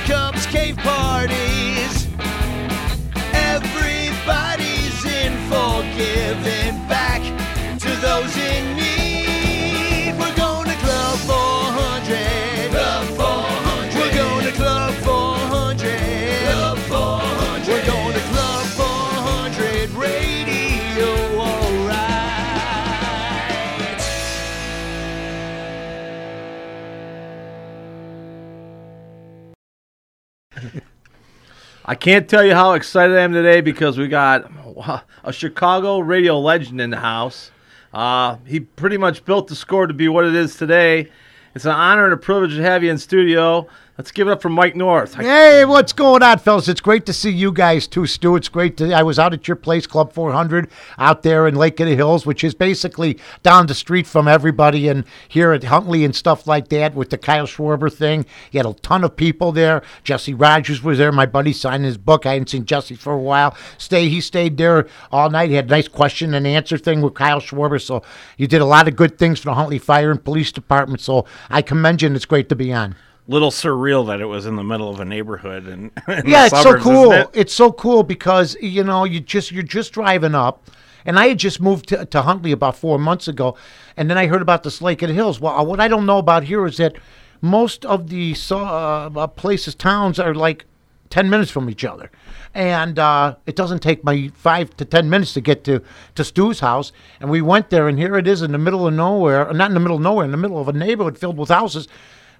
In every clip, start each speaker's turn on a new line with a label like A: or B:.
A: Cubs cave parties.
B: I can't tell you how excited I am today because we got a Chicago radio legend in the house. Uh, he pretty much built the score to be what it is today. It's an honor and a privilege to have you in studio. Let's give it up for Mike North.
C: Hey, what's going on, fellas? It's great to see you guys too, Stu. It's great to. I was out at your place, Club 400, out there in Lake of the Hills, which is basically down the street from everybody, and here at Huntley and stuff like that with the Kyle Schwarber thing. You had a ton of people there. Jesse Rogers was there. My buddy signed his book. I hadn't seen Jesse for a while. Stay. He stayed there all night. He had a nice question and answer thing with Kyle Schwarber. So you did a lot of good things for the Huntley Fire and Police Department. So I commend you, and it's great to be on.
D: Little surreal that it was in the middle of a neighborhood and in
C: yeah, it's so
D: suburbs, isn't
C: cool.
D: it?
C: It's so cool because you know you just you're just driving up, and I had just moved to, to Huntley about four months ago, and then I heard about this Lake of the Hills. Well, what I don't know about here is that most of the uh, uh, places, towns are like ten minutes from each other, and uh, it doesn't take my five to ten minutes to get to to Stu's house. And we went there, and here it is in the middle of nowhere, not in the middle of nowhere, in the middle of a neighborhood filled with houses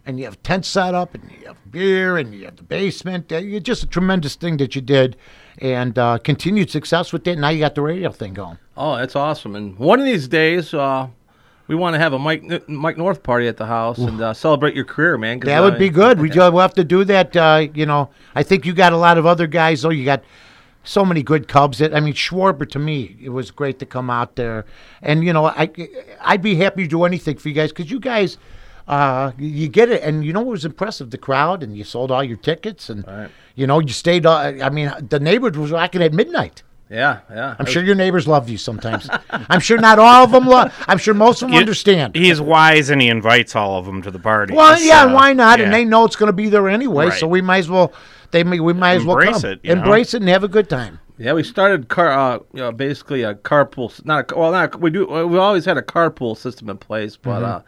C: and you have tents set up, and you have beer, and you have the basement. Uh, It's just a tremendous thing that you did, and uh, continued success with it. Now you got the radio thing going.
B: Oh, that's awesome! And one of these days, uh, we want to have a Mike Mike North party at the house and uh, celebrate your career, man.
C: That
B: uh,
C: would be good. We will have to do that. Uh, you know, I think you got a lot of other guys. though. you got so many good Cubs. That I mean, Schwarber to me, it was great to come out there, and you know, I I'd be happy to do anything for you guys because you guys. Uh, you get it, and you know what was impressive? The crowd, and you sold all your tickets, and you know you stayed. Uh, I mean, the neighbors was rocking at midnight.
B: Yeah, yeah.
C: I'm sure your neighbors love you sometimes. I'm sure not all of them love. I'm sure most of them
D: You-
C: understand.
D: He's wise and he invites all of them to the party.
C: Well, yeah, and
D: So,
C: why not? And they know it's going to be there anyway, so we might as well. They may, we might as well
D: Embrace
C: come,
D: it, you know?
C: embrace it, and have a good time.
B: Yeah, we started car, uh, you know, basically a carpool. s- Not a, well, not a, we do. We always had a carpool system in place, but
C: Mm-hmm.
B: uh,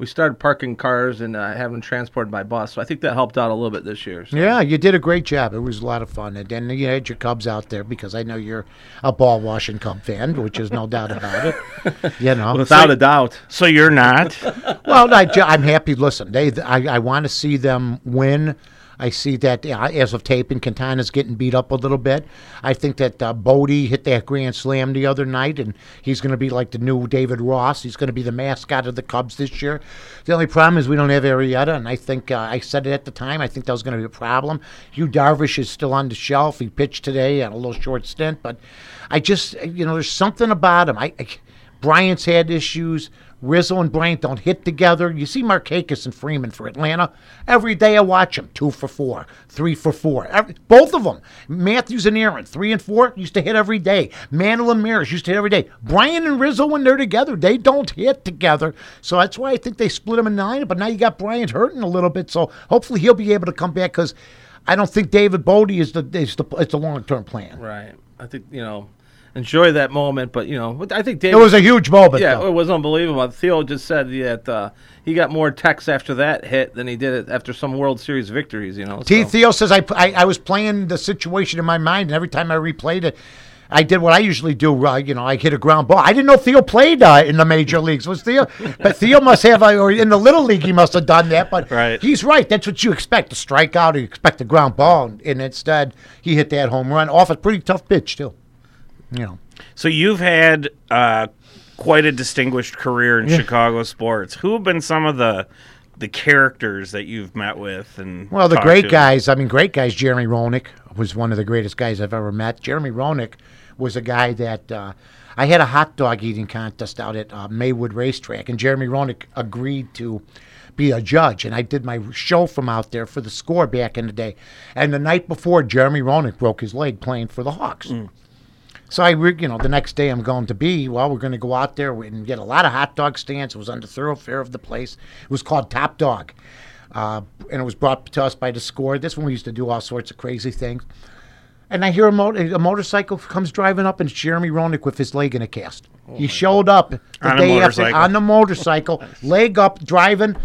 B: we started parking cars and uh, having them transported by bus. So I think that helped out a little bit this year. So.
C: Yeah, you did a great job. It was a lot of fun, and then you had your Cubs out there because I know you're a ball washing Cub fan, which is no doubt about it. You know,
B: Without a doubt.
D: So you're not?
C: well, I, I'm happy. Listen, they, I, I want to see them win. I see that uh, as of taping, Quintana's getting beat up a little bit. I think that uh, Bote hit that grand slam the other night, and he's going to be like the new David Ross. He's going to be the mascot of the Cubs this year. The only problem is we don't have Arrieta, and I think uh, I said it at the time. I think that was going to be a problem. Yu Darvish is still on the shelf. He pitched today on a little short stint, but I just, you know, there's something about him. I, I Bryant's had issues. Rizzo and Bryant don't hit together. You see Markakis and Freeman for Atlanta. Every day I watch them. Two for four, three for four. Every, both of them. Mathews and Aaron, three and four, used to hit every day. Mantle and Maris used to hit every day. Bryant and Rizzo, when they're together, they don't hit together. So that's why I think they split them in nine. But now you got Bryant hurting a little bit. So hopefully he'll be able to come back because I don't think David Bote is the is the it's a long term plan.
B: Right. I think you know, enjoy that moment. But you know, I think
C: It was a huge moment.
B: yeah,
C: though.
B: it was unbelievable. Theo just said that uh, he got more texts after that hit than he did after some World Series victories. You know. So-
C: Theo says I, I I was playing the situation in my mind, and every time I replayed it, I did what I usually do. Uh, you know, I hit a ground ball. I didn't know Theo played uh, in the major leagues. Was Theo? But Theo must have, uh, or in the little league, he must have done that. But
D: Right.
C: he's right. That's what you expect—a strikeout. You expect a ground ball, and, and instead he hit that home run off a pretty tough pitch too. Know.
D: So you've had uh, quite a distinguished career in Chicago sports. Who have been some of the the characters that you've met with and
C: Well, the great
D: to?
C: guys. I mean, great guys. Jeremy Roenick was one of the greatest guys I've ever met. Jeremy Roenick was a guy that uh, I had a hot dog eating contest out at uh, Maywood Racetrack, and Jeremy Roenick agreed to be a judge, and I did my show from out there for the score back in the day. And the night before, Jeremy Roenick broke his leg playing for the Hawks. So I, you know, the next day I'm going to be, well, we're going to go out there and get a lot of hot dog stands. It was on the thoroughfare of the place. It was called Top Dog. uh, and it was brought to us by the score. This one we used to do all sorts of crazy things. And I hear a, mo- a motorcycle comes driving up, and it's Jeremy Roenick with his leg in a cast. he showed up the
D: On
C: day after on the motorcycle, leg up, driving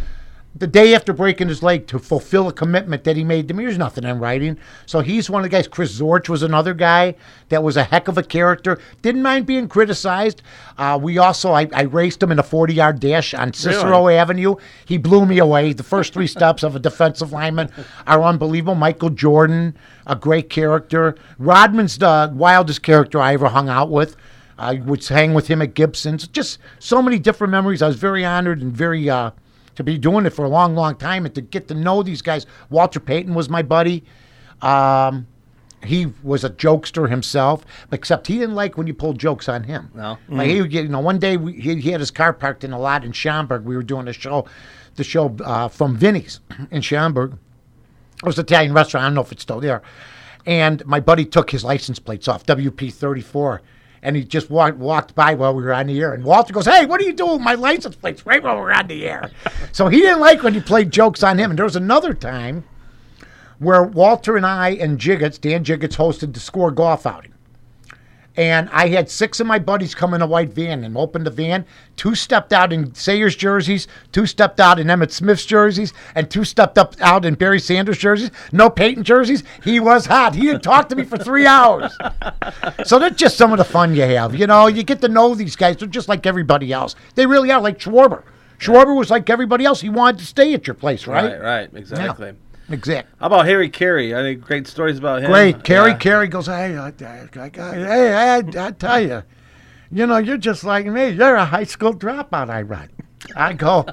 C: the day after breaking his leg to fulfill a commitment that he made to me. There's nothing in writing. So he's one of the guys. Chris Zorich was another guy that was a heck of a character. Didn't mind being criticized. Uh, we also, I, I raced him in a 40 yard dash on Cicero Avenue. He blew me away. The first three steps of a defensive lineman are unbelievable. Michael Jordan, a great character. Rodman's the wildest character I ever hung out with. I would hang with him at Gibson's. Just so many different memories. I was very honored and very uh, to be doing it for a long, long time and to get to know these guys. Walter Payton was my buddy. Um, he was a jokester himself, except he didn't like when you pulled jokes on him.
B: No.
C: Like he, would get- you know, one day we, he, he had his car parked in a lot in Schaumburg. We were doing a show, the show uh, from Vinny's in Schaumburg. It was an Italian restaurant. I don't know if it's still there. And my buddy took his license plates off, WP 34. And he just walked, walked by while we were on the air. And Walter goes, Hey, what are you doing with my license plates right while we're on the air? so he didn't like when you played jokes on him. And there was another time where Walter and I and Jiggetts, Dan Jiggetts, hosted the score golf outing. And I had six of my buddies come in a white van and opened the van. Two stepped out in Sayers jerseys, two stepped out in Emmitt Smith's jerseys, and two stepped up out in Barry Sanders jerseys. No Payton jerseys. He was hot. He didn't talk to me for three hours. So that's just some of the fun you have. You know, you get to know these guys. They're just like everybody else. They really are like Schwarber. Schwarber was like everybody else. He wanted to stay at your place, right?
B: Right, right, exactly.
C: Exactly.
B: How about Harry Caray? Any great stories about him?
C: Great. Caray,
B: Yeah.
C: Caray goes, hey, I, I, I, hey, I, I tell you, you know, you're just like me. You're a high school dropout, I read. I go,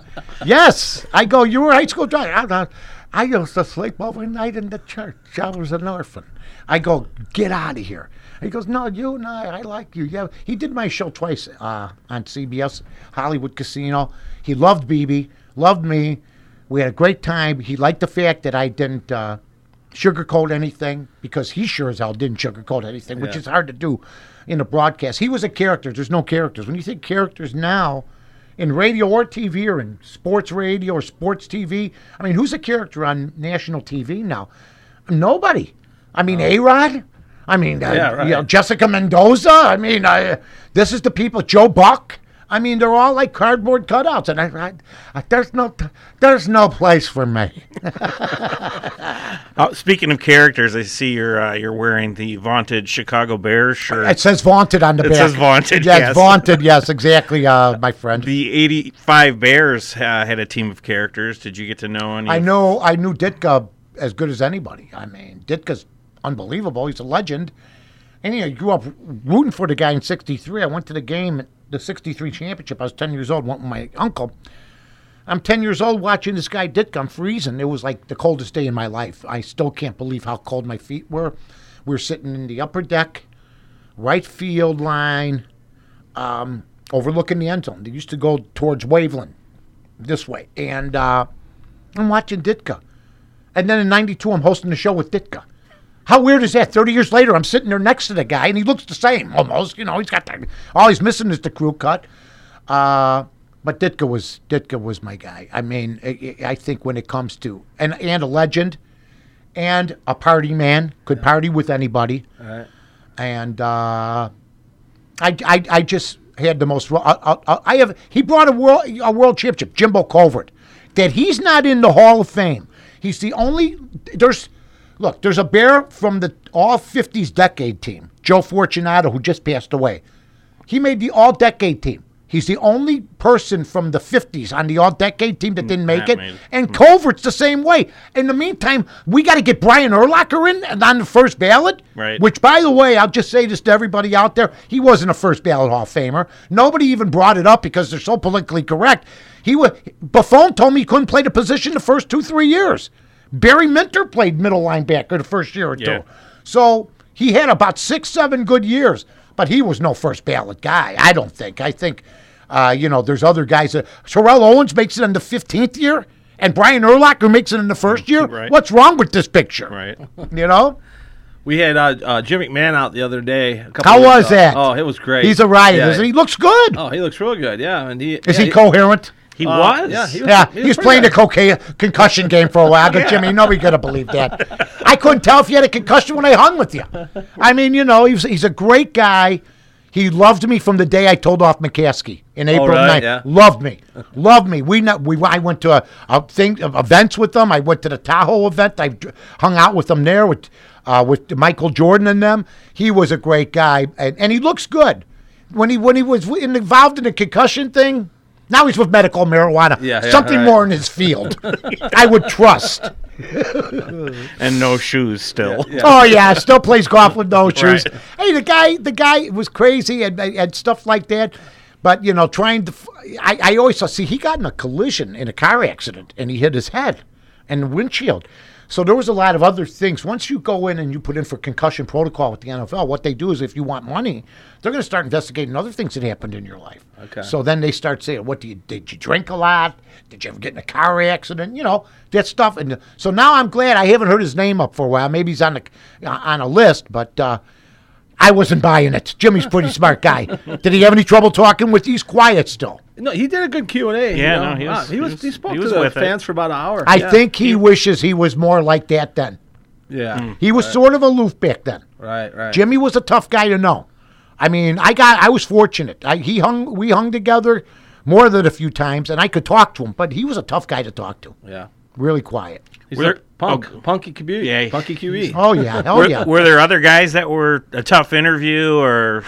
C: yes. I go, you were a high school dropout. I, I used to sleep overnight in the church. I was an orphan. I go, get out of here. He goes, no, you and I, I like you. Yeah, he did my show twice uh, on CBS, Hollywood Casino. He loved BB, loved me. We had a great time. He liked the fact that I didn't uh, sugarcoat anything because he sure as hell didn't sugarcoat anything, which
B: Yeah.
C: is hard to do in a broadcast. He was a character. There's no characters. When you think characters now in radio or TV or in sports radio or sports TV, I mean, who's a character on national TV now? Nobody. I mean, A Rod. I mean, uh,
B: Yeah, right.
C: you know, Jessica Mendoza. I mean, uh, this is the people. Joe Buck. I mean, they're all like cardboard cutouts, and I, I, I there's no, there's no place for me.
D: Oh, speaking of characters, I see you're uh, you're wearing the vaunted Chicago Bears shirt.
C: It says vaunted on the Bears.
D: It
C: back.
D: says vaunted,
C: Yes,
D: yes.
C: vaunted. Yes, exactly, uh, my friend.
D: the '85 Bears uh, had a team of characters. Did you get to know any?
C: I know. I knew Ditka as good as anybody. I mean, Ditka's unbelievable. He's a legend. And you know, I grew up rooting for the guy in '63. I went to the game, the '63 championship. I was 10 years old. Went with my uncle. I'm 10 years old watching this guy Ditka. I'm freezing. It was like the coldest day in my life. I still can't believe how cold my feet were. We are sitting in the upper deck, right field line, um, overlooking the end zone. They used to go towards Waveland this way. And uh, I'm watching Ditka. And then in 92, I'm hosting the show with Ditka. How weird is that? 30 years later, I'm sitting there next to the guy, and he looks the same almost. You know, he's got the, all he's missing is the crew cut. Uh, but Ditka was Ditka was my guy. I mean, I, I think when it comes to and and a legend, and a party man, could party with anybody,
B: Right.
C: and uh, I, I I just had the most. I, I, I have he brought a world a world championship, Jimbo Covert, that he's not in the Hall of Fame. He's the only there's look there's a bear from the all 50s decade team, Joe Fortunato, who just passed away. He made the all decade team. He's the only person from the 50s on the all decade team that mm, didn't make
D: that
C: it.
D: made.
C: And mm. Covert's the same way. In the meantime, we got to get Brian Urlacher in and on the first ballot.
D: Right.
C: Which, by the way, I'll just say this to everybody out there: he wasn't a first ballot Hall of Famer. Nobody even brought it up because they're so politically correct. He was Buffone told me he couldn't play the position the first two, three years. Barry Minter played middle linebacker the first year or
D: Yeah.
C: two. So he had about six, seven good years, but he was no first ballot guy. I don't think. I think, uh, you know, there's other guys. That, Terrell Owens makes it in the 15th year, and Brian Urlacher makes it in the first year.
D: Right.
C: What's wrong with this picture?
D: Right.
C: You know?
B: We had uh, uh, Jim McMahon out the other day. a couple
C: How was
B: ago.
C: that?
B: Oh, it was great.
C: He's a riot,
B: Yeah.
C: he? He looks good.
B: Oh, he looks real good. Yeah, and he
C: Is
B: yeah,
C: he coherent?
D: He
B: Uh,
D: was.
B: Yeah, he was,
C: Yeah,
B: he
C: he was
B: pretty
C: playing the
B: good.
C: cocaine concussion game for a while. I go, Jimmy, nobody could have believed that. I couldn't tell if you had a concussion when I hung with you. I mean, you know, he's he's a great guy. He loved me from the day I told off McCaskey in April
B: really?
C: 9th.
B: Yeah.
C: Loved me, loved me. We not, we I went to a, a thing of events with them. I went to the Tahoe event. I hung out with them there with uh, with Michael Jordan and them. He was a great guy, and, and he looks good. When he when he was involved in the concussion thing, now he's with medical marijuana.
B: Yeah, yeah,
C: something
B: right.
C: more in his field. I would trust.
D: and no shoes still.
B: Yeah.
C: Oh yeah, still plays golf with no shoes.
D: Right.
C: Hey, the guy, the guy was crazy and, and stuff like that. But you know, trying to, I, I always saw. See, he got in a collision in a car accident, and he hit his head and the windshield. So there was a lot of other things. Once you go in and you put in for concussion protocol with the NFL, what they do is, if you want money, they're going to start investigating other things that happened in your life.
B: Okay.
C: So then they start saying, "What do you did? You drink a lot? Did you ever get in a car accident? You know that stuff." And so now I'm glad I haven't heard his name up for a while. Maybe he's on the on a list, but uh, I wasn't buying it. Jimmy's pretty smart guy. Did he have any trouble talking with? He's quiet still.
B: No, he did a good Q and A.
D: Yeah,
B: you know?
D: no, he was-
B: Ah, he
D: he
B: was
D: was-
B: he spoke
D: he
B: to the
D: with it.
B: fans for about an hour.
C: I
B: Yeah.
C: think he wishes he was more like that then.
B: Yeah.
C: He was sort of aloof back then.
B: Right. Right.
C: Jimmy was a tough guy to know. I mean, I got I was fortunate. I, he hung we hung together more than a few times, and I could talk to him. But he was a tough guy to talk to.
B: Yeah.
C: Really quiet.
B: He's
D: Were
B: a
D: there-
B: punk,
D: oh,
B: punky QB.
D: yeah.
B: Punky QB.
C: Oh yeah, oh
D: were,
C: yeah.
D: were there other guys that were a tough interview or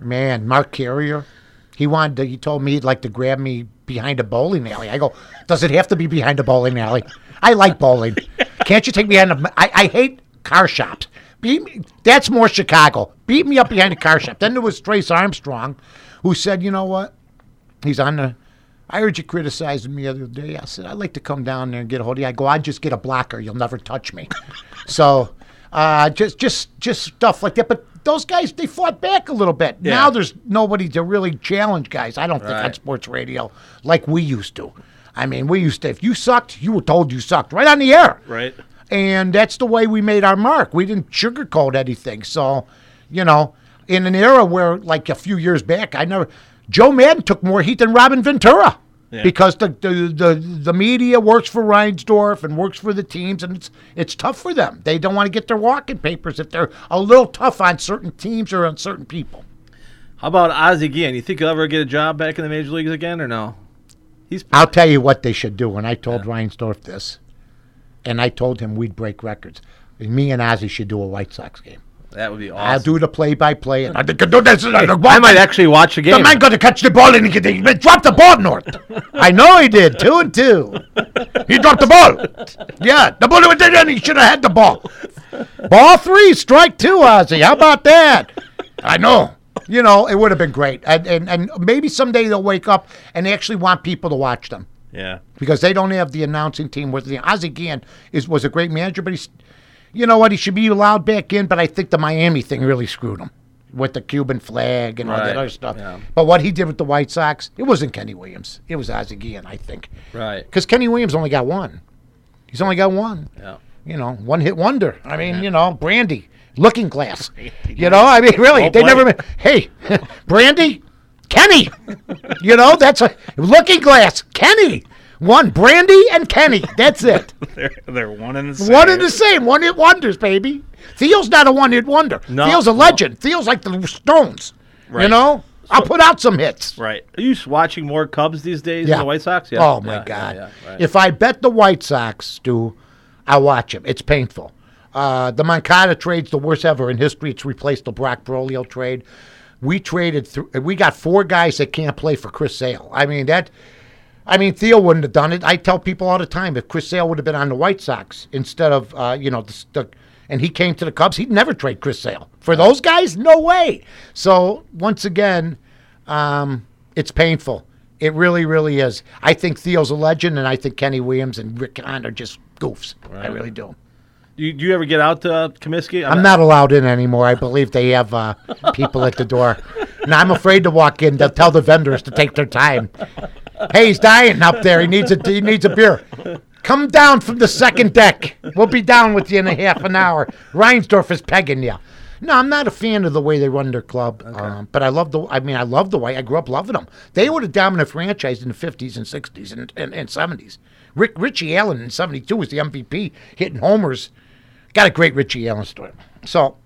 C: Man, Mark Carrier, he wanted to, he told me he'd like to grab me behind a bowling alley. I go, does it have to be behind a bowling alley? I like bowling. Can't you take me behind a, I, I hate car shops. Beat me, that's more Chicago. Beat me up behind a car shop. Then there was Trace Armstrong, who said, you know what? He's on the, I heard you criticizing me the other day. I said, I'd like to come down there and get a hold of you. I go, I'd just get a blocker. You'll never touch me. so, uh, just, just, just stuff like that. But those guys, they fought back a little bit. Now there's nobody to really challenge guys. I don't think on sports radio like we used to. I mean, we used to. If you sucked, you were told you sucked right on the air.
D: right?
C: And that's the way we made our mark. We didn't sugarcoat anything. So, you know, in an era where, like a few years back, I never. Joe Maddon took more heat than Robin Ventura.
D: Yeah.
C: Because the, the, the, the media works for Reinsdorf and works for the teams, and it's it's tough for them. They don't want to get their walking papers if they're a little tough on certain teams or on certain people.
B: How about Ozzie Guillen? You think he'll ever get a job back in the major leagues again, or no? He's
C: I'll tell you what they should do. And I told Reinsdorf this, and I told him we'd break records. Me and Ozzy should do a White Sox game.
B: That would be awesome.
C: I'll do the play-by-play. And I think do this.
B: I might actually watch a
C: The
B: game.
C: The man got to catch the ball and he, he dropped the ball, North. I know he did. Two and two. He dropped the ball. Yeah, the ball went in. And he should have had the ball. Ball three, strike two, Ozzy. How about that? I know. You know, it would have been great. And, and, and maybe someday they'll wake up and they actually want people to watch them
D: Yeah.
C: because they don't have the announcing team with the Ozzie Guillen is was a great manager, but he's you know what, he should be allowed back in, but I think the Miami thing really screwed him with the Cuban flag and all that other stuff.
B: yeah.
C: But what he did with the White Sox, it wasn't Kenny Williams. It was Ozzie Guillen, I think.
B: right.
C: Because Kenny Williams only got one. He's only got one.
B: Yeah.
C: You know, one hit wonder. I mean, you know, Brandy, Looking Glass. You know, I mean, really, they never. Hey, Brandy, Kenny. You know, that's a Looking Glass, Kenny. One Brandy and Kenny. That's it.
D: They're they're one and the same.
C: One and the same. One hit wonders, baby. Theo's not a one hit wonder.
B: No,
C: Theo's a
B: no.
C: legend. Theo's like the Stones. You
D: Right.
C: know, I'll put out some hits.
D: Right.
B: Are you s- watching more Cubs these days
C: Yeah.
B: than the White Sox? Yeah.
C: Oh my
B: Yeah, yeah,
C: God!
B: yeah, right.
C: If I bet the White Sox, Stu, I watch them. It's painful. Uh, the Moncada trade's the worst ever in history. It's replaced the Brock Broglio trade. We traded through. We got four guys that can't play for Chris Sale. I mean that. I mean Theo wouldn't have done it. I tell people all the time if Chris Sale would have been on the White Sox instead of uh, you know the, the and he came to the Cubs, he'd never trade Chris Sale for those guys. No way. So once again, um, it's painful. It really, really is. I think Theo's a legend, and I think Kenny Williams and Rick Hahn are just goofs. I really do.
B: Do you, do you ever get out to uh, Comiskey?
C: I'm not allowed in anymore. I believe they have uh, people at the door. And I'm afraid to walk in. They'll tell the vendors to take their time. Hey, he's dying up there. He needs a he needs a beer. Come down from the second deck. We'll be down with you in a half an hour. Reinsdorf is pegging you. No, I'm not a fan of the way they run their club. Um, but I love the. I mean, I love the way I grew up loving them. They were the dominant franchise in the 50s and 60s and, and, and 70s. Rick Richie Allen in 72 was the MVP, hitting homers. Got a great Richie Allen story. So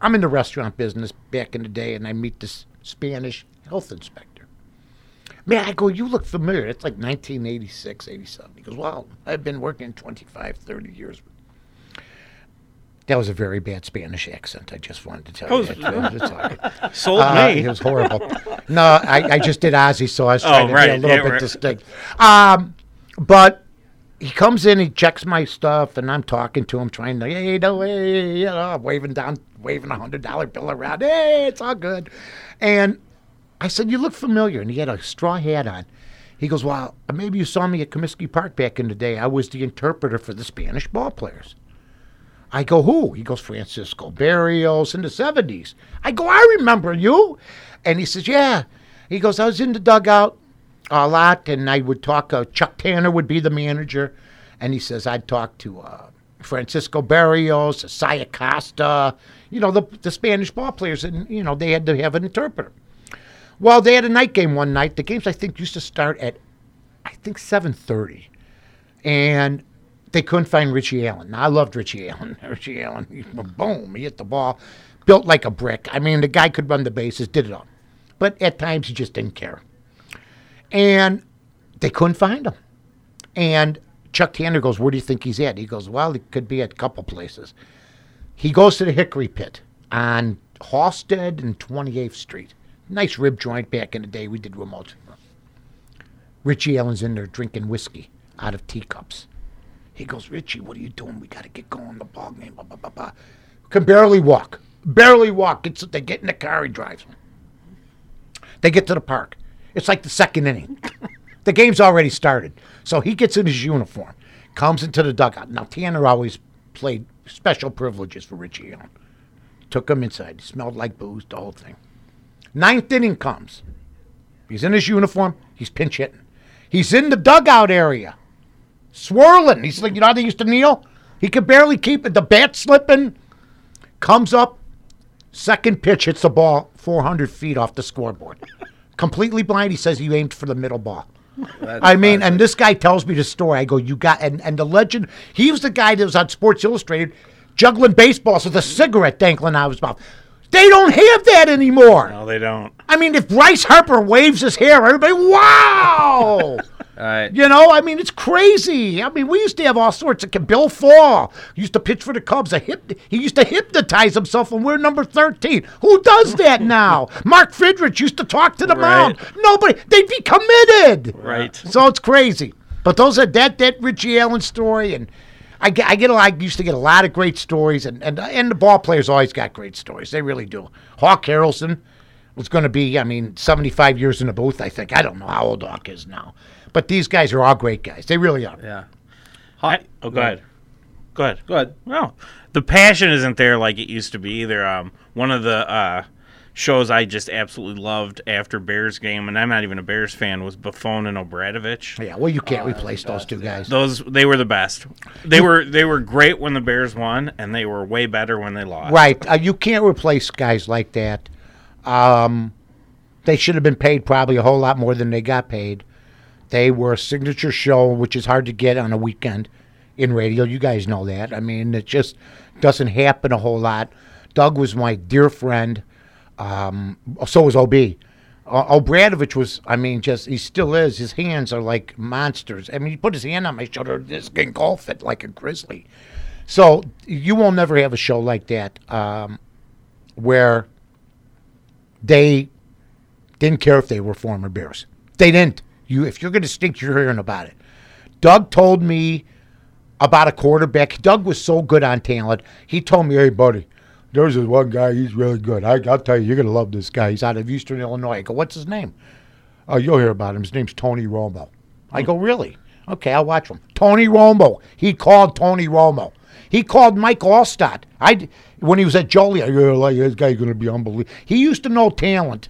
C: I'm in the restaurant business back in the day, and I meet this Spanish health inspector. Man, I go, you look familiar. It's like 1986, 87. He goes, well, I've been working 25, 30 years. That was a very bad Spanish accent. I just wanted to tell
D: Oh,
C: you. that. It's all right.
D: Sold
C: Uh,
D: me.
C: It was horrible. no, I, I just did Ozzy, so I was trying to
D: right.
C: be a little
D: Yeah,
C: bit
D: right.
C: distinct. Um, but he comes in, he checks my stuff, and I'm talking to him, trying to, hey, no, hey, you know, waving down, waving a hundred dollar bill around. Hey, it's all good. And I said, you look familiar, and he had a straw hat on. He goes, well, maybe you saw me at Comiskey Park back in the day. I was the interpreter for the Spanish ball players. I go, who? He goes, Francisco Barrios in the 70s. I go, I remember you. And he says, yeah. He goes, I was in the dugout a lot, and I would talk. Uh, Chuck Tanner would be the manager. And he says, I'd talk to uh, Francisco Barrios, Saya Costa, you know, the, the Spanish ball players. And, you know, they had to have an interpreter. Well, they had a night game one night. The games, I think, used to start at, I think, 7.30. And they couldn't find Richie Allen. Now, I loved Richie Allen. Richie Allen, he, boom, he hit the ball, built like a brick. I mean, the guy could run the bases, did it all. But at times, he just didn't care. And they couldn't find him. And Chuck Tanner goes, Where do you think he's at? He goes, Well, he could be at a couple places. He goes to the Hickory Pit on Halsted and 28th Street. Nice rib joint back in the day. We did remote. Richie Allen's in there drinking whiskey out of teacups. He goes, Richie, what are you doing? We got to get going. The ball game. Blah, blah, blah, blah. Can barely walk. Barely walk. Gets, they get in the car. He drives. They get to the park. It's like the second inning. the game's already started. So he gets in his uniform, comes into the dugout. Now, Tanner always played special privileges for Richie Allen. Took him inside. Smelled like booze, the whole thing. Ninth inning comes. He's in his uniform. He's pinch hitting. He's in the dugout area, swirling. He's like, you know how they used to kneel? He could barely keep it. The bat slipping. Comes up. Second pitch hits the ball 400 feet off the scoreboard. Completely blind. He says he aimed for the middle ball. I mean, and this guy tells me the story. I go, you got, and, and the legend, he was the guy that was on Sports Illustrated juggling baseballs with a cigarette dangling out of his mouth. They don't have that anymore.
D: No, they don't.
C: I mean, if Bryce Harper waves his hair, everybody, wow!
B: All right.
C: you know, I mean, it's crazy. I mean, we used to have all sorts of. Bill Faul used to pitch for the Cubs. A hip, he used to hypnotize himself when we're number 13. Who does that now? Mark Fidrych used to talk to the
D: Right.
C: mound. Nobody, they'd be committed.
D: Right.
C: So it's crazy. But those are that that Richie Allen story, and I get I get a lot, I used to get a lot of great stories, and and and the ball players always got great stories. They really do. Hawk Harrelson was going to be, I mean, seventy five years in the booth. I think I don't know how old Hawk is now, but these guys are all great guys. They really are.
B: Yeah.
D: I, oh, go ahead. Go ahead.
B: Go ahead.
D: No, the passion isn't there like it used to be either. Um, one of the uh, shows I just absolutely loved after Bears game, and I'm not even a Bears fan, was Buffone and Obradovich.
C: Yeah, well, you can't replace those two guys.
D: Those they were the best. They were they were great when the Bears won, and they were way better when they lost.
C: Right. Uh, you can't replace guys like that. Um, they should have been paid probably a whole lot more than they got paid. They were a signature show, which is hard to get on a weekend in radio. You guys know that. I mean, it just doesn't happen a whole lot. Doug was my dear friend. Um, so was OB. Uh, Obradovich was, I mean, just, he still is. His hands are like monsters. I mean, he put his hand on my shoulder, this engulf it like a grizzly. So you will never have a show like that um, where they didn't care if they were former Bears. They didn't. You, if you're going to stink, you're hearing about it. Doug told me about a quarterback. Doug was so good on talent. He told me, "Hey, buddy, there's this one guy. He's really good. I, I'll tell you, you're going to love this guy. He's out of Eastern Illinois." I go, "What's his name?" Oh, you'll hear about him. His name's Tony Romo. I go, really? Okay, I'll watch him. Tony Romo. He called Tony Romo. He called Mike Alstott. I when he was at Joliet. I go, like this guy's going to be unbelievable. He used to know talent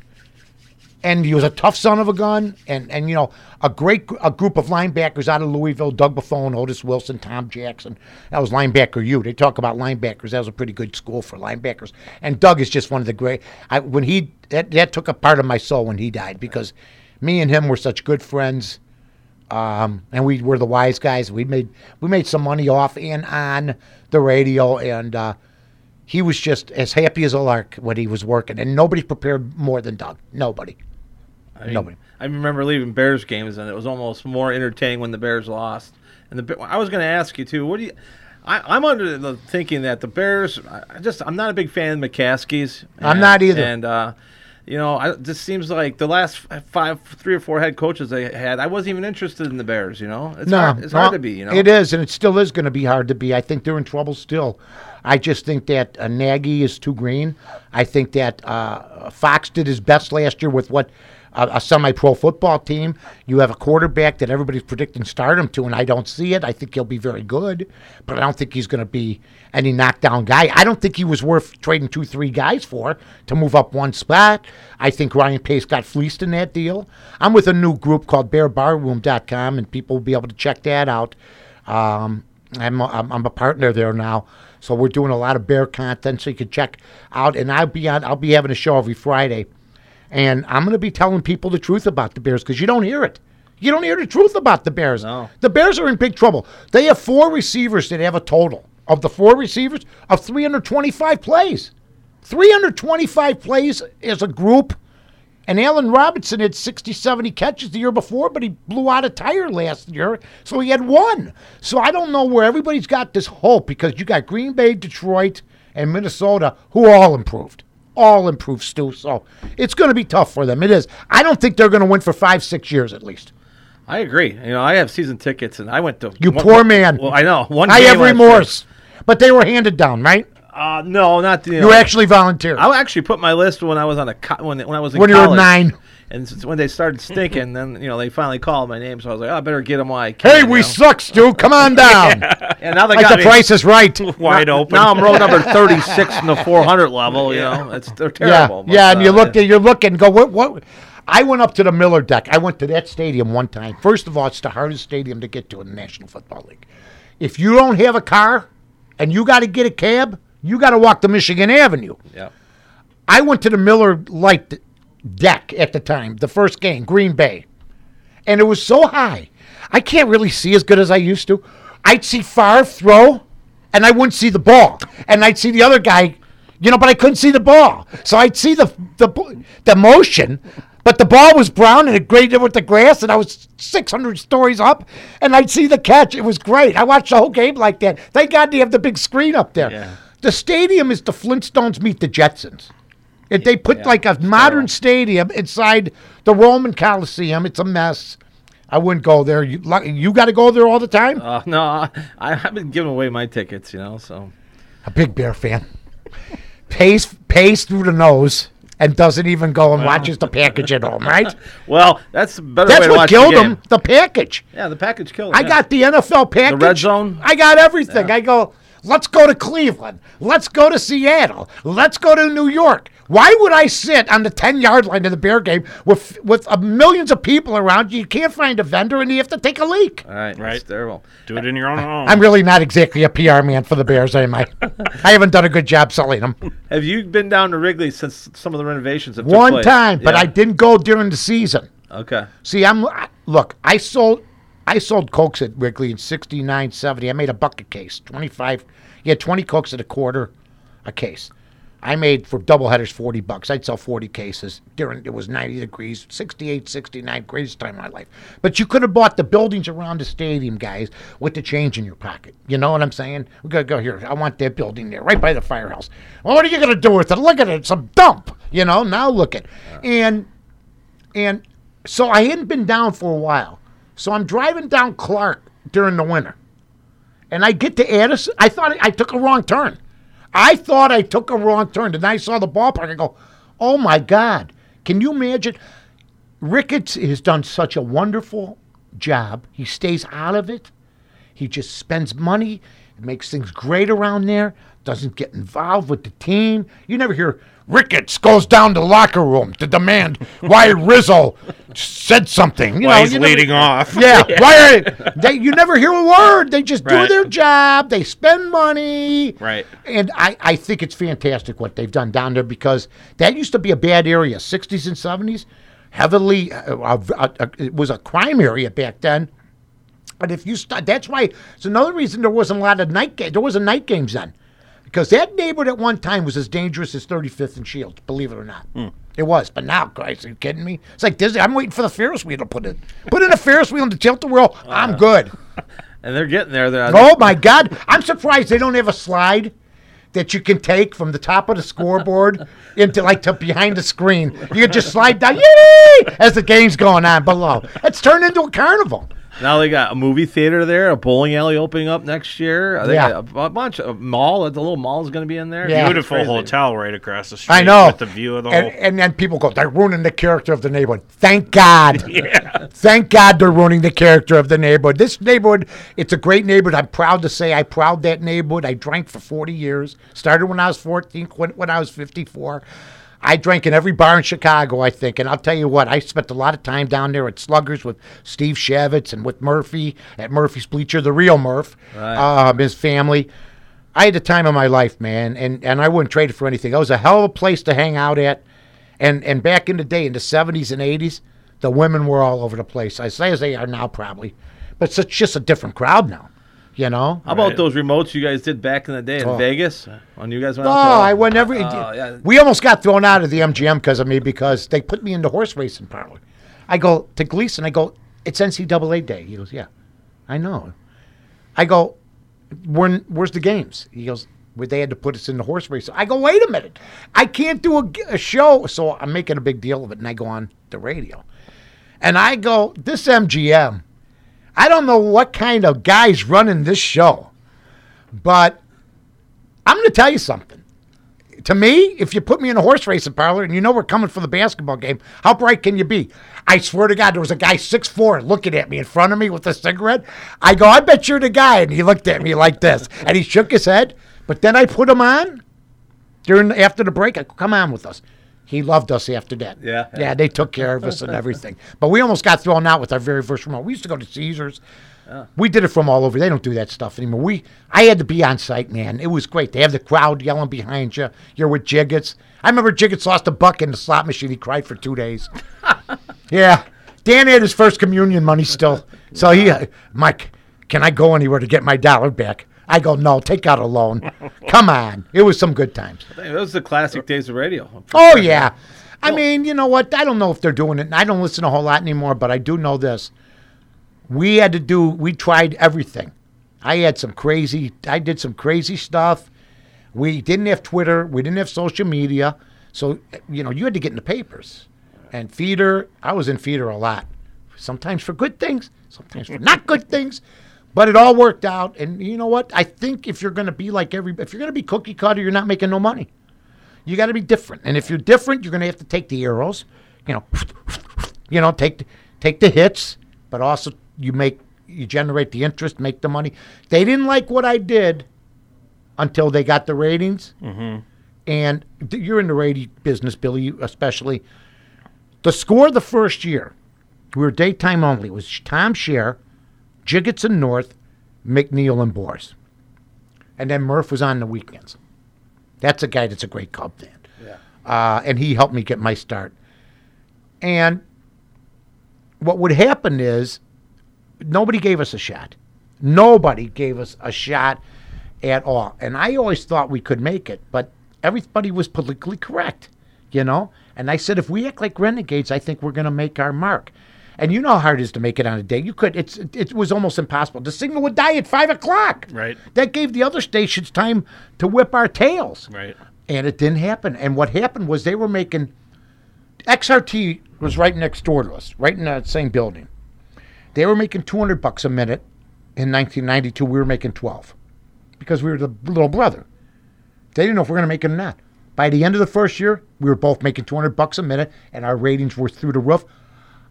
C: and he was a tough son of a gun, and and you know a great a group of linebackers out of Louisville: Doug Buffone, Otis Wilson, Tom Jackson. That was linebacker U. They talk about linebackers. That was a pretty good school for linebackers. And Doug is just one of the great. I, when he that, that took a part of my soul when he died because me and him were such good friends. Um, and we were the wise guys. We made we made some money off and on the radio, and uh, he was just as happy as a lark when he was working. And nobody prepared more than Doug. Nobody.
B: I mean,
C: Nobody.
B: I remember leaving Bears games, and it was almost more entertaining when the Bears lost. And the I was going to ask you too. What do you? I, I'm under the thinking that the Bears. I just I'm not a big fan of McCaskey's.
C: I'm not either.
B: And uh, you know, I, just seems like the last five, three or four head coaches they had, I wasn't even interested in the Bears. You know, it's
C: no,
B: hard, it's
C: no,
B: hard to be. You know,
C: It is, and it still is going to be hard to be. I think they're in trouble still. I just think that uh, Nagy is too green. I think that uh, Fox did his best last year with what uh, a semi-pro football team. You have a quarterback that everybody's predicting stardom to, and I don't see it. I think he'll be very good, but I don't think he's going to be any knockdown guy. I don't think he was worth trading two, three guys for to move up one spot. I think Ryan Pace got fleeced in that deal. I'm with a new group called BearBarroom.com, and people will be able to check that out. Um, I'm, a, I'm a partner there now, so we're doing a lot of bear content. So you can check out, and I'll be on. I'll be having a show every Friday, and I'm going to be telling people the truth about the Bears because you don't hear it. You don't hear the truth about the Bears.
B: No.
C: The Bears are in big trouble. They have four receivers that have a total of the four receivers of 325 plays. 325 plays as a group. And Allen Robinson had 60, 70 catches the year before, but he blew out a tire last year, so he had one. So I don't know where everybody's got this hope because you got Green Bay, Detroit, and Minnesota who all improved. All improved, Stu. So it's going to be tough for them. It is. I don't think they're going to win for five, six years at least.
B: I agree. You know, I have season tickets, and I went to
C: You
B: one-
C: poor man.
B: Well, I know one.
C: I have remorse. But they were handed down, right?
B: Uh, no, not the. You,
C: You
B: know,
C: actually volunteered.
B: I actually put my list when I was on a co- when when I was in
C: When you were nine.
B: And since when they started stinking, then you know they finally called my name, so I was like, oh, I better get them while I can.
C: Hey, we
B: know?
C: suck, Stu. Come on down.
B: And now they
C: like
B: got
C: the
B: me
C: price is right.
D: Wide
B: now,
D: open.
B: Now I'm row number 36 in the 400 level. You know, it's they're terrible.
C: Yeah,
B: but,
C: yeah, and you
B: uh,
C: look at you're looking, go what what I went up to the Miller deck. I went to that stadium one time. First of all, it's the hardest stadium to get to in the National Football League. If you don't have a car and you got to get a cab, you got to walk to Michigan Avenue.
B: Yeah.
C: I went to the Miller Lite d- deck at the time, the first game, Green Bay. And it was so high. I can't really see as good as I used to. I'd see Favre throw, and I wouldn't see the ball. And I'd see the other guy, you know, but I couldn't see the ball. So I'd see the the, the motion, but the ball was brown and it graded with the grass, and I was 600 stories up, and I'd see the catch. It was great. I watched the whole game like that. Thank God they have the big screen up there.
B: Yeah.
C: The stadium is the Flintstones meet the Jetsons. If they put
B: Yeah,
C: like a modern stadium inside the Roman Coliseum, it's a mess. I wouldn't go there. You, you got to go there all the time.
B: Uh, no, I, I've been giving away my tickets. You know, so
C: a big Bear fan. Pays pays through the nose and doesn't even go and watches the package at home. Right?
B: well, that's better
C: That's
B: way to
C: what killed
B: the
C: him. The package.
B: Yeah, the package killed. Him.
C: I
B: yeah.
C: got the NFL package.
B: The red zone?
C: I got everything. I go, let's go to Cleveland. Let's go to Seattle. Let's go to New York. Why would I sit on the 10 yard line of the Bear game with with uh, millions of people around you? You can't find a vendor and you have to take a leak.
B: All right,
D: Right.
B: That's terrible.
D: Do it in your own home.
C: I'm really not exactly a PR man for the Bears, am I? I haven't done a good job selling them.
B: Have you been down to Wrigley since some of the renovations have took
C: One
B: place?
C: time, but
B: Yeah.
C: I didn't go during the season.
B: Okay.
C: See, I'm look. I sold, I sold cokes at Wrigley in '69, '70. I made a bucket case, twenty-five. You had twenty cokes at a quarter, a case. I made for double headers forty bucks. I'd sell forty cases during it was ninety degrees, 68, 69, greatest time of my life. But you could have bought the buildings around the stadium, guys, with the change in your pocket. You know what I'm saying? We're gonna go here. I want that building there, right by the firehouse. Well, what are you gonna do with it? Look at it, it's a dump. You know. Now look at, and and so I hadn't been down for a while. So I'm driving down Clark during the winter. And I get to Addison. I thought I took a wrong turn. I thought I took a wrong turn. And I saw the ballpark. I go, oh my God. Can you imagine? Ricketts has done such a wonderful job. He stays out of it. He just spends money. Makes things great around there. Doesn't get involved with the team. You never hear Ricketts goes down to the locker room to demand why Rizzo said something. You
D: Why
C: know,
D: he's
C: you never-
D: leading off.
C: yeah, why are they? You never hear a word. They just do their job. They spend money.
D: Right.
C: And I, I think it's fantastic what they've done down there because that used to be a bad area, 60s and 70s. Heavily, uh, uh, uh, it was a crime area back then. But if you start, that's why it's another reason there wasn't a lot of night games. There wasn't night games then, because that neighborhood at one time was as dangerous as 35th and Shields. Believe it or not, hmm. it was. But now, Christ, are you kidding me? It's like Disney. I'm waiting for the Ferris wheel to put in. Put in a Ferris wheel into tilt the world. I'm uh-huh. good.
B: And they're getting there. They're,
C: Oh my God! I'm surprised they don't have a slide that you can take from the top of the scoreboard into like to behind the screen. You can just slide down yay, as the game's going on below. It's turned into a carnival.
B: Now they got a movie theater there, a bowling alley opening up next year. They
C: Yeah.
B: got a, a bunch of mall. The little mall is going to be in there.
C: Yeah.
D: Beautiful hotel right across the street.
C: I know.
D: With the view of the
C: and,
D: whole.
C: and then people go, they're ruining the character of the neighborhood. Thank God.
D: yeah.
C: Thank God they're ruining the character of the neighborhood. This neighborhood, it's a great neighborhood. I'm proud to say I proud that neighborhood. I drank for 40 years. Started when I was 14, quit when I was 54. I drank in every bar in Chicago, I think. And I'll tell you what, I spent a lot of time down there at Sluggers with Steve Shavitz and with Murphy at Murphy's Bleacher, the real Murph, um, his family. I had the time of my life, man, and, and I wouldn't trade it for anything. It was a hell of a place to hang out at. And and back in the day, in the 70s and 80s, the women were all over the place. I say as they are now, probably. But it's just a different crowd now, you know?
B: How about
D: Right.
B: those remotes you guys did back in the day in
C: Oh.
B: Vegas? When you guys went
C: Oh, I went every.
B: Oh, yeah.
C: We almost got thrown out of the MGM because of me because they put me in the horse racing parlor. I go to Gleason. I go, it's NCAA day. He goes, yeah, I know. I go, when where's the games? He goes, well, they had to put us in the horse race. I go, wait a minute, I can't do a show. So I'm making a big deal of it, and I go on the radio, and I go, this MGM. I don't know what kind of guys running this show, but I'm going to tell you something. To me, if you put me in a horse racing parlor and you know we're coming for the basketball game, how bright can you be? I swear to God, there was a guy six four looking at me in front of me with a cigarette. I go, I bet you're the guy, and he looked at me like this, and he shook his head. But then I put him on during after the break. I go, come on with us. He loved us after that.
B: Yeah.
C: yeah, they took care of us and everything. But we almost got thrown out with our very first remote. We used to go to Caesars. We did it from all over. They don't do that stuff anymore. We, I had to be on site, man. It was great. They have the crowd yelling behind you. You're with Jiggetts. I remember Jiggetts lost a buck in the slot machine. He cried for two days. yeah, Dan had his first communion money still, so he, uh, Mike, can I go anywhere to get my dollar back? I go, no, take out a loan. Come on, it was some good times.
B: Those are the classic uh, days of radio.
C: Oh yeah. I mean, you know what? I don't know if they're doing it. I don't listen a whole lot anymore, but I do know this. We had to do. We tried everything. I had some crazy. I did some crazy stuff. We didn't have Twitter. We didn't have social media. So you know, you had to get in the papers. And Feder, I was in Feder a lot. Sometimes for good things, sometimes for not good things. But it all worked out. And you know what? I think if you're going to be like every, if you're going to be cookie cutter, you're not making no money. You got to be different, and if you're different, you're going to have to take the arrows, you know, you know, take the, take the hits, but also you make you generate the interest, make the money. They didn't like what I did until they got the ratings, mm-hmm. and th- you're in the radio business, Billy, you especially. The score the first year, we were daytime only. It was Tom Shaer, Jiggetts and North, McNeil and Boers, and then Murph was on the weekends. That's a guy that's a great Cub fan.
B: Yeah.
C: Uh, and he helped me get my start. And what would happen is nobody gave us a shot. Nobody gave us a shot at all. And I always thought we could make it, but everybody was politically correct, you know? And I said, if we act like renegades, I think we're going to make our mark. And you know how hard it is to make it on a day. You could. It's. It was almost impossible. The signal would die at five o'clock.
D: Right.
C: That gave the other stations time to whip our tails.
D: Right.
C: And it didn't happen. And what happened was they were making XRT was right next door to us, right in that same building. They were making 200 bucks a minute in 1992. We were making 12 because we were the little brother. They didn't know if we were going to make it or not. By the end of the first year, we were both making 200 bucks a minute and our ratings were through the roof.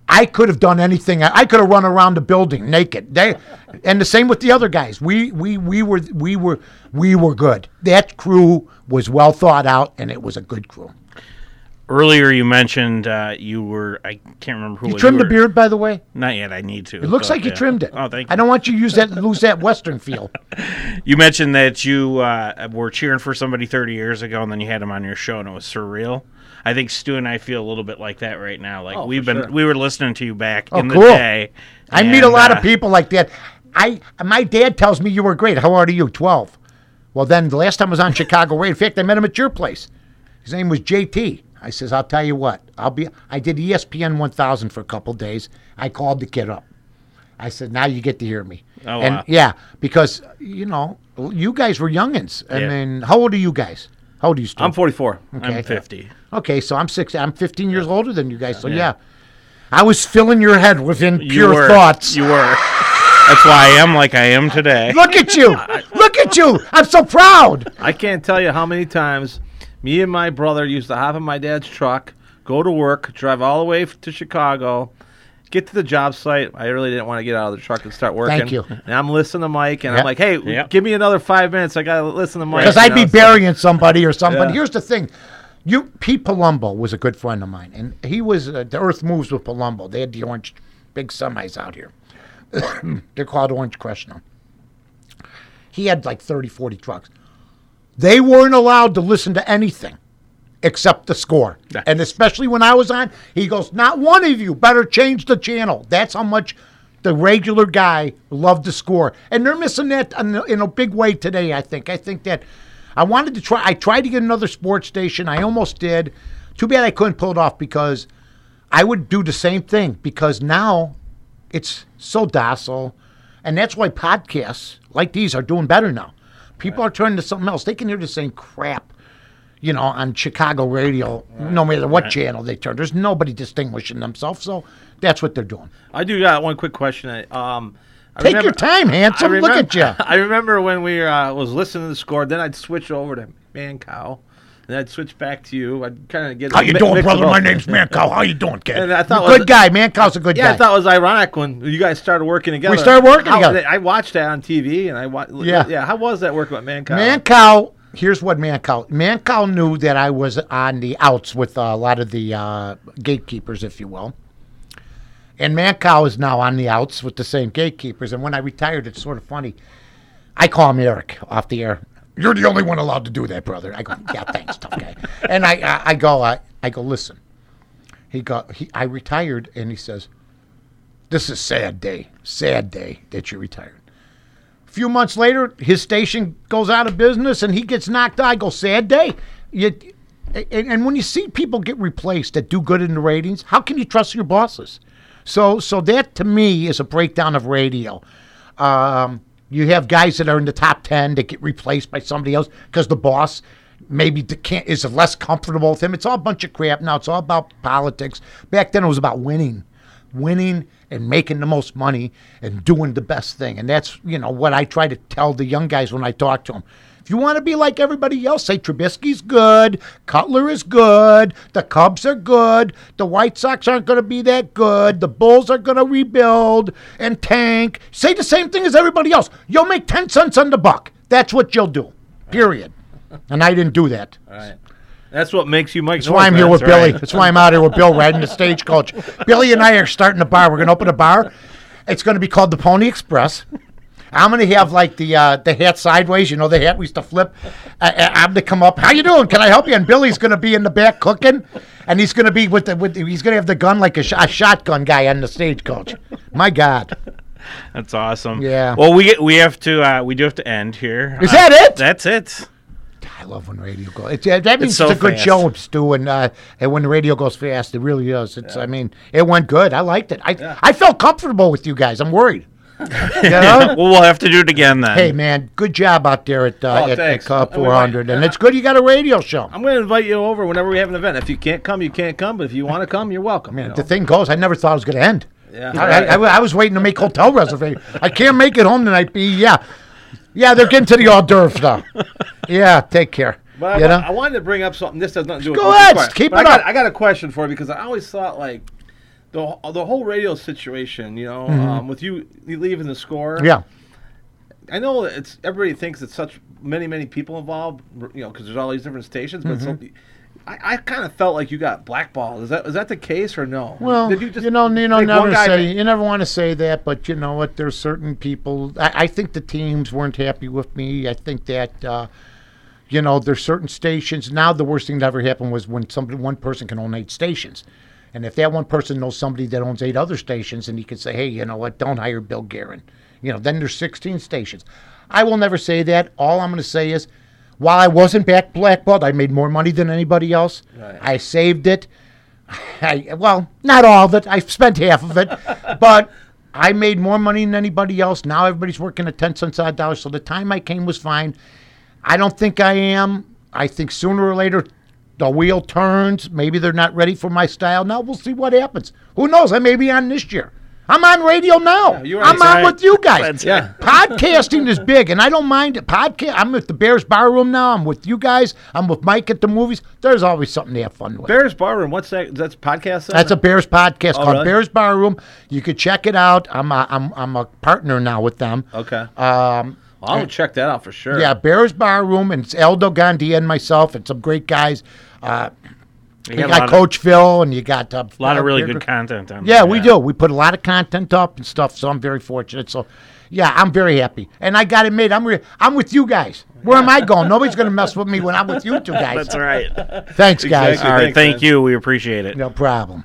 C: I could have done anything. I, could have run around the building naked. They, and the same with the other guys. We we we were we were we were good. That crew was well thought out, and it was a good crew.
D: Earlier, you mentioned uh, you were. I can't remember who.
C: You trimmed the
D: were-
C: beard, by the way.
D: Not yet. I need to.
C: It looks
D: but,
C: like you
D: yeah.
C: trimmed it.
D: Oh, thank you.
C: I don't want you to use that lose that Western feel.
D: You mentioned that you uh, were cheering for somebody 30 years ago, and then you had him on your show, and it was surreal. I think Stu and I feel a little bit like that right now. Like
B: Oh,
D: we've been,
B: sure.
D: we were listening to you back
C: Oh,
D: in the day.
C: I meet a lot
D: uh,
C: of people like that. I my dad tells me you were great. How old are you? Twelve. Well, then the last time I was on Chicago Radio. In fact, I met him at your place. His name was JT. I says, I'll tell you what. I'll be. I did ESPN 1000 for a couple days. I called the kid up. I said, now you get to hear me.
D: Oh,
C: and
D: wow.
C: yeah, because you know you guys were youngins. I
D: Yeah.
C: mean, how old are you guys? How old are you? Stu?
B: I'm 44.
C: Okay.
D: I'm 50.
C: Okay, so I'm six. I'm 15 years older than you guys. So yeah, I was filling your head with in
D: You
C: pure thoughts.
D: You were. That's why I am like I am today.
C: Look at you! Look at you! I'm so proud.
B: I can't tell you how many times me and my brother used to hop in my dad's truck, go to work, drive all the way to Chicago, get to the job site. I really didn't want to get out of the truck and start working.
C: Thank you.
B: And I'm listening to Mike, and
C: Yep.
B: I'm like, hey,
D: Yep.
B: give me another five minutes. I got to listen to Mike.
C: Because I'd be
B: know, so-
C: burying somebody or something.
B: Yeah.
C: Here's the thing. You Pete Palumbo was a good friend of mine, and he was uh, the Earth Moves with Palumbo. They had the orange big semis out here. They're called Orange Crush now. He had like 30, 40 trucks. They weren't allowed to listen to anything except the score.
D: Nice.
C: And especially when I was on, he goes, Not one of you better change the channel. That's how much the regular guy loved the score. And they're missing that in a big way today, I think. I think that I wanted to try, I tried to get another sports station. I almost did. Too bad I couldn't pull it off because I would do the same thing because now it's so docile. And that's why podcasts like these are doing better now. People are turning to something else. They can hear the same crap, you know, on Chicago radio, no matter what channel they turn. There's nobody distinguishing themselves. So that's what they're doing.
B: I do got one quick question. I- Um, I
C: Take
B: remember-
C: your time, handsome.
B: I
C: Look at you.
B: I remember when we uh, was listening to the score. Then I'd switch over to Mancow, and I'd switch back to you. I'd kind of get.
C: How you
B: mi-
C: doing, brother? My name's Mancow. How you doing, kid?
B: And I thought
C: You're a
B: was-
C: good guy. Mancow's a good
B: Yeah,
C: guy.
B: I thought it was ironic when you guys started working together.
C: We started working
B: How-
C: together.
B: I watched that on TV, and I watched.
C: Yeah.
B: yeah. How was that working with Man Cow?
C: Mancow, here's what Mancow. Mancow knew that I was on the outs with a lot of the uh, gatekeepers, if you will. And Mancow is now on the outs with the same gatekeepers. And when I retired, it's sort of funny. I call him Eric off the air. You're the only one allowed to do that, brother. I go, yeah, thanks, tough guy. And I, I, I go, I, I go, listen. He got, he, I retired, and he says, "This is a sad day, sad day that you retired." A few months later, his station goes out of business and he gets knocked out. I go, sad day. You, and, and when you see people get replaced that do good in the ratings, how can you trust your bosses? So, so that to me is a breakdown of radio. Um, you have guys that are in the top ten that get replaced by somebody else because the boss maybe can't, is less comfortable with him. It's all a bunch of crap now. It's all about politics. Back then, it was about winning winning and making the most money and doing the best thing. And that's, you know, what I try to tell the young guys when I talk to them. If you want to be like everybody else, say Trubisky's good, Cutler is good, the Cubs are good, the White Sox aren't going to be that good, the Bulls are going to rebuild and tank. Say the same thing as everybody else. You'll make 10 cents on the buck. That's what you'll do. Period. And I didn't do that.
B: All right. That's what makes you Mike.
C: That's why I'm here with
B: That's
C: Billy. That's why I'm out here with Bill riding the stagecoach. Billy and I are starting a bar. We're going to open a bar. It's going to be called the Pony Express. I'm going to have like the uh, the hat sideways. You know the hat we used to flip. I, I'm to come up. How you doing? Can I help you? And Billy's going to be in the back cooking, and he's going to be with the with. The, he's going to have the gun like a, sh- a shotgun guy on the stagecoach. My God,
D: That's awesome.
C: Yeah.
D: Well, we we have to uh, we do have to end here.
C: Is
D: Uh,
C: that it?
D: That's it.
C: I love when radio goes. It's, uh, that means it's,
D: so
C: a good
D: fast.
C: show, Stu. And uh, and when the radio goes fast, it really is. It's. I mean, it went good. I liked it. I I felt comfortable with you guys. I'm worried. You know?
D: well, we'll have to do it again then.
C: Hey man, good job out there at uh,
B: Oh,
C: at, at
B: thanks.
C: Cup 400, and it's good you got a radio show.
B: I'm going to invite you over whenever we have an event. If you can't come, you can't come. But if you want to come, you're welcome.
C: Man,
B: you know?
C: the thing goes, I never thought it was going to end.
B: Yeah.
C: I, I, I was waiting to make hotel reservation. I can't make it home tonight. B, yeah, yeah, they're getting to the hors d'oeuvres now. Yeah, take care.
B: But
C: you
B: I,
C: know,
B: I wanted to bring up something. This has nothing to do with
C: Go ahead, keep
B: But
C: it
B: I got,
C: up.
B: I got a question for you because I always thought like the the whole radio situation. You know, um, with you, you leaving the score.
C: Mm-hmm. Yeah.
B: I know it's everybody thinks it's such many many people involved. You know, because there's all these different stations. But
C: Mm-hmm.
B: so, I, I kind of felt like you got blackballed. Is that is that the case or no?
C: Well,
B: Did
C: you,
B: just
C: know, you know, never say you never want to say that, but you know what? There's certain people. I, I think the teams weren't happy with me. I think that uh, you know there's certain stations. Now the worst thing that ever happened was when somebody one person can own eight stations, and if that one person knows somebody that owns eight other stations, and he can say, hey, you know what? Don't hire Bill Guerin. You know, then there's 16 stations. I will never say that. All I'm going to say is, while I wasn't back blackballed, I made more money than anybody else.
B: Right.
C: I saved it. I, well, not all of it. I spent half of it, but I made more money than anybody else. Now everybody's working at ten cents odd dollars. So the time I came was fine. I don't think I am. I think sooner or later the wheel turns. Maybe they're not ready for my style. Now we'll see what happens. Who knows? I may be on this year. I'm on radio now.
B: are-
C: I'm
B: That's
C: on with you guys.
B: Yeah.
C: Podcasting is big, and I don't mind it. Podcast. I'm at the Bears Bar Room now. I'm with you guys. I'm with Mike at the movies. There's always something to have fun with.
B: Bears Barroom. What's that? That's podcast.
C: That's a Bears podcast
B: Oh,
C: called
B: really?
C: Bears Bar Room. You could check it out. I'm a, I'm I'm a partner now with them.
B: okay.
C: Um,
B: Well, I'll check that out for sure.
C: yeah, Bears Bar Room, and it's Eldo Gandia and myself, and some great guys. Uh,
D: You
C: you
D: got,
C: got,
D: a lot,
C: Coach Phil, and you got uh,
D: a lot of really
C: uh,
D: good content on
C: Yeah,
D: there.
C: we do. We put a lot of content up and stuff, so I'm very fortunate. So, yeah, I'm very happy, and I got it made. I'm re- I'm with you guys. Where am I going? Nobody's gonna mess with me when I'm with you two guys.
D: That's right.
C: Thanks, guys.
B: Exactly.
D: All right,
B: Thanks,
D: thank
B: man.
D: you. We appreciate it.
C: No problem.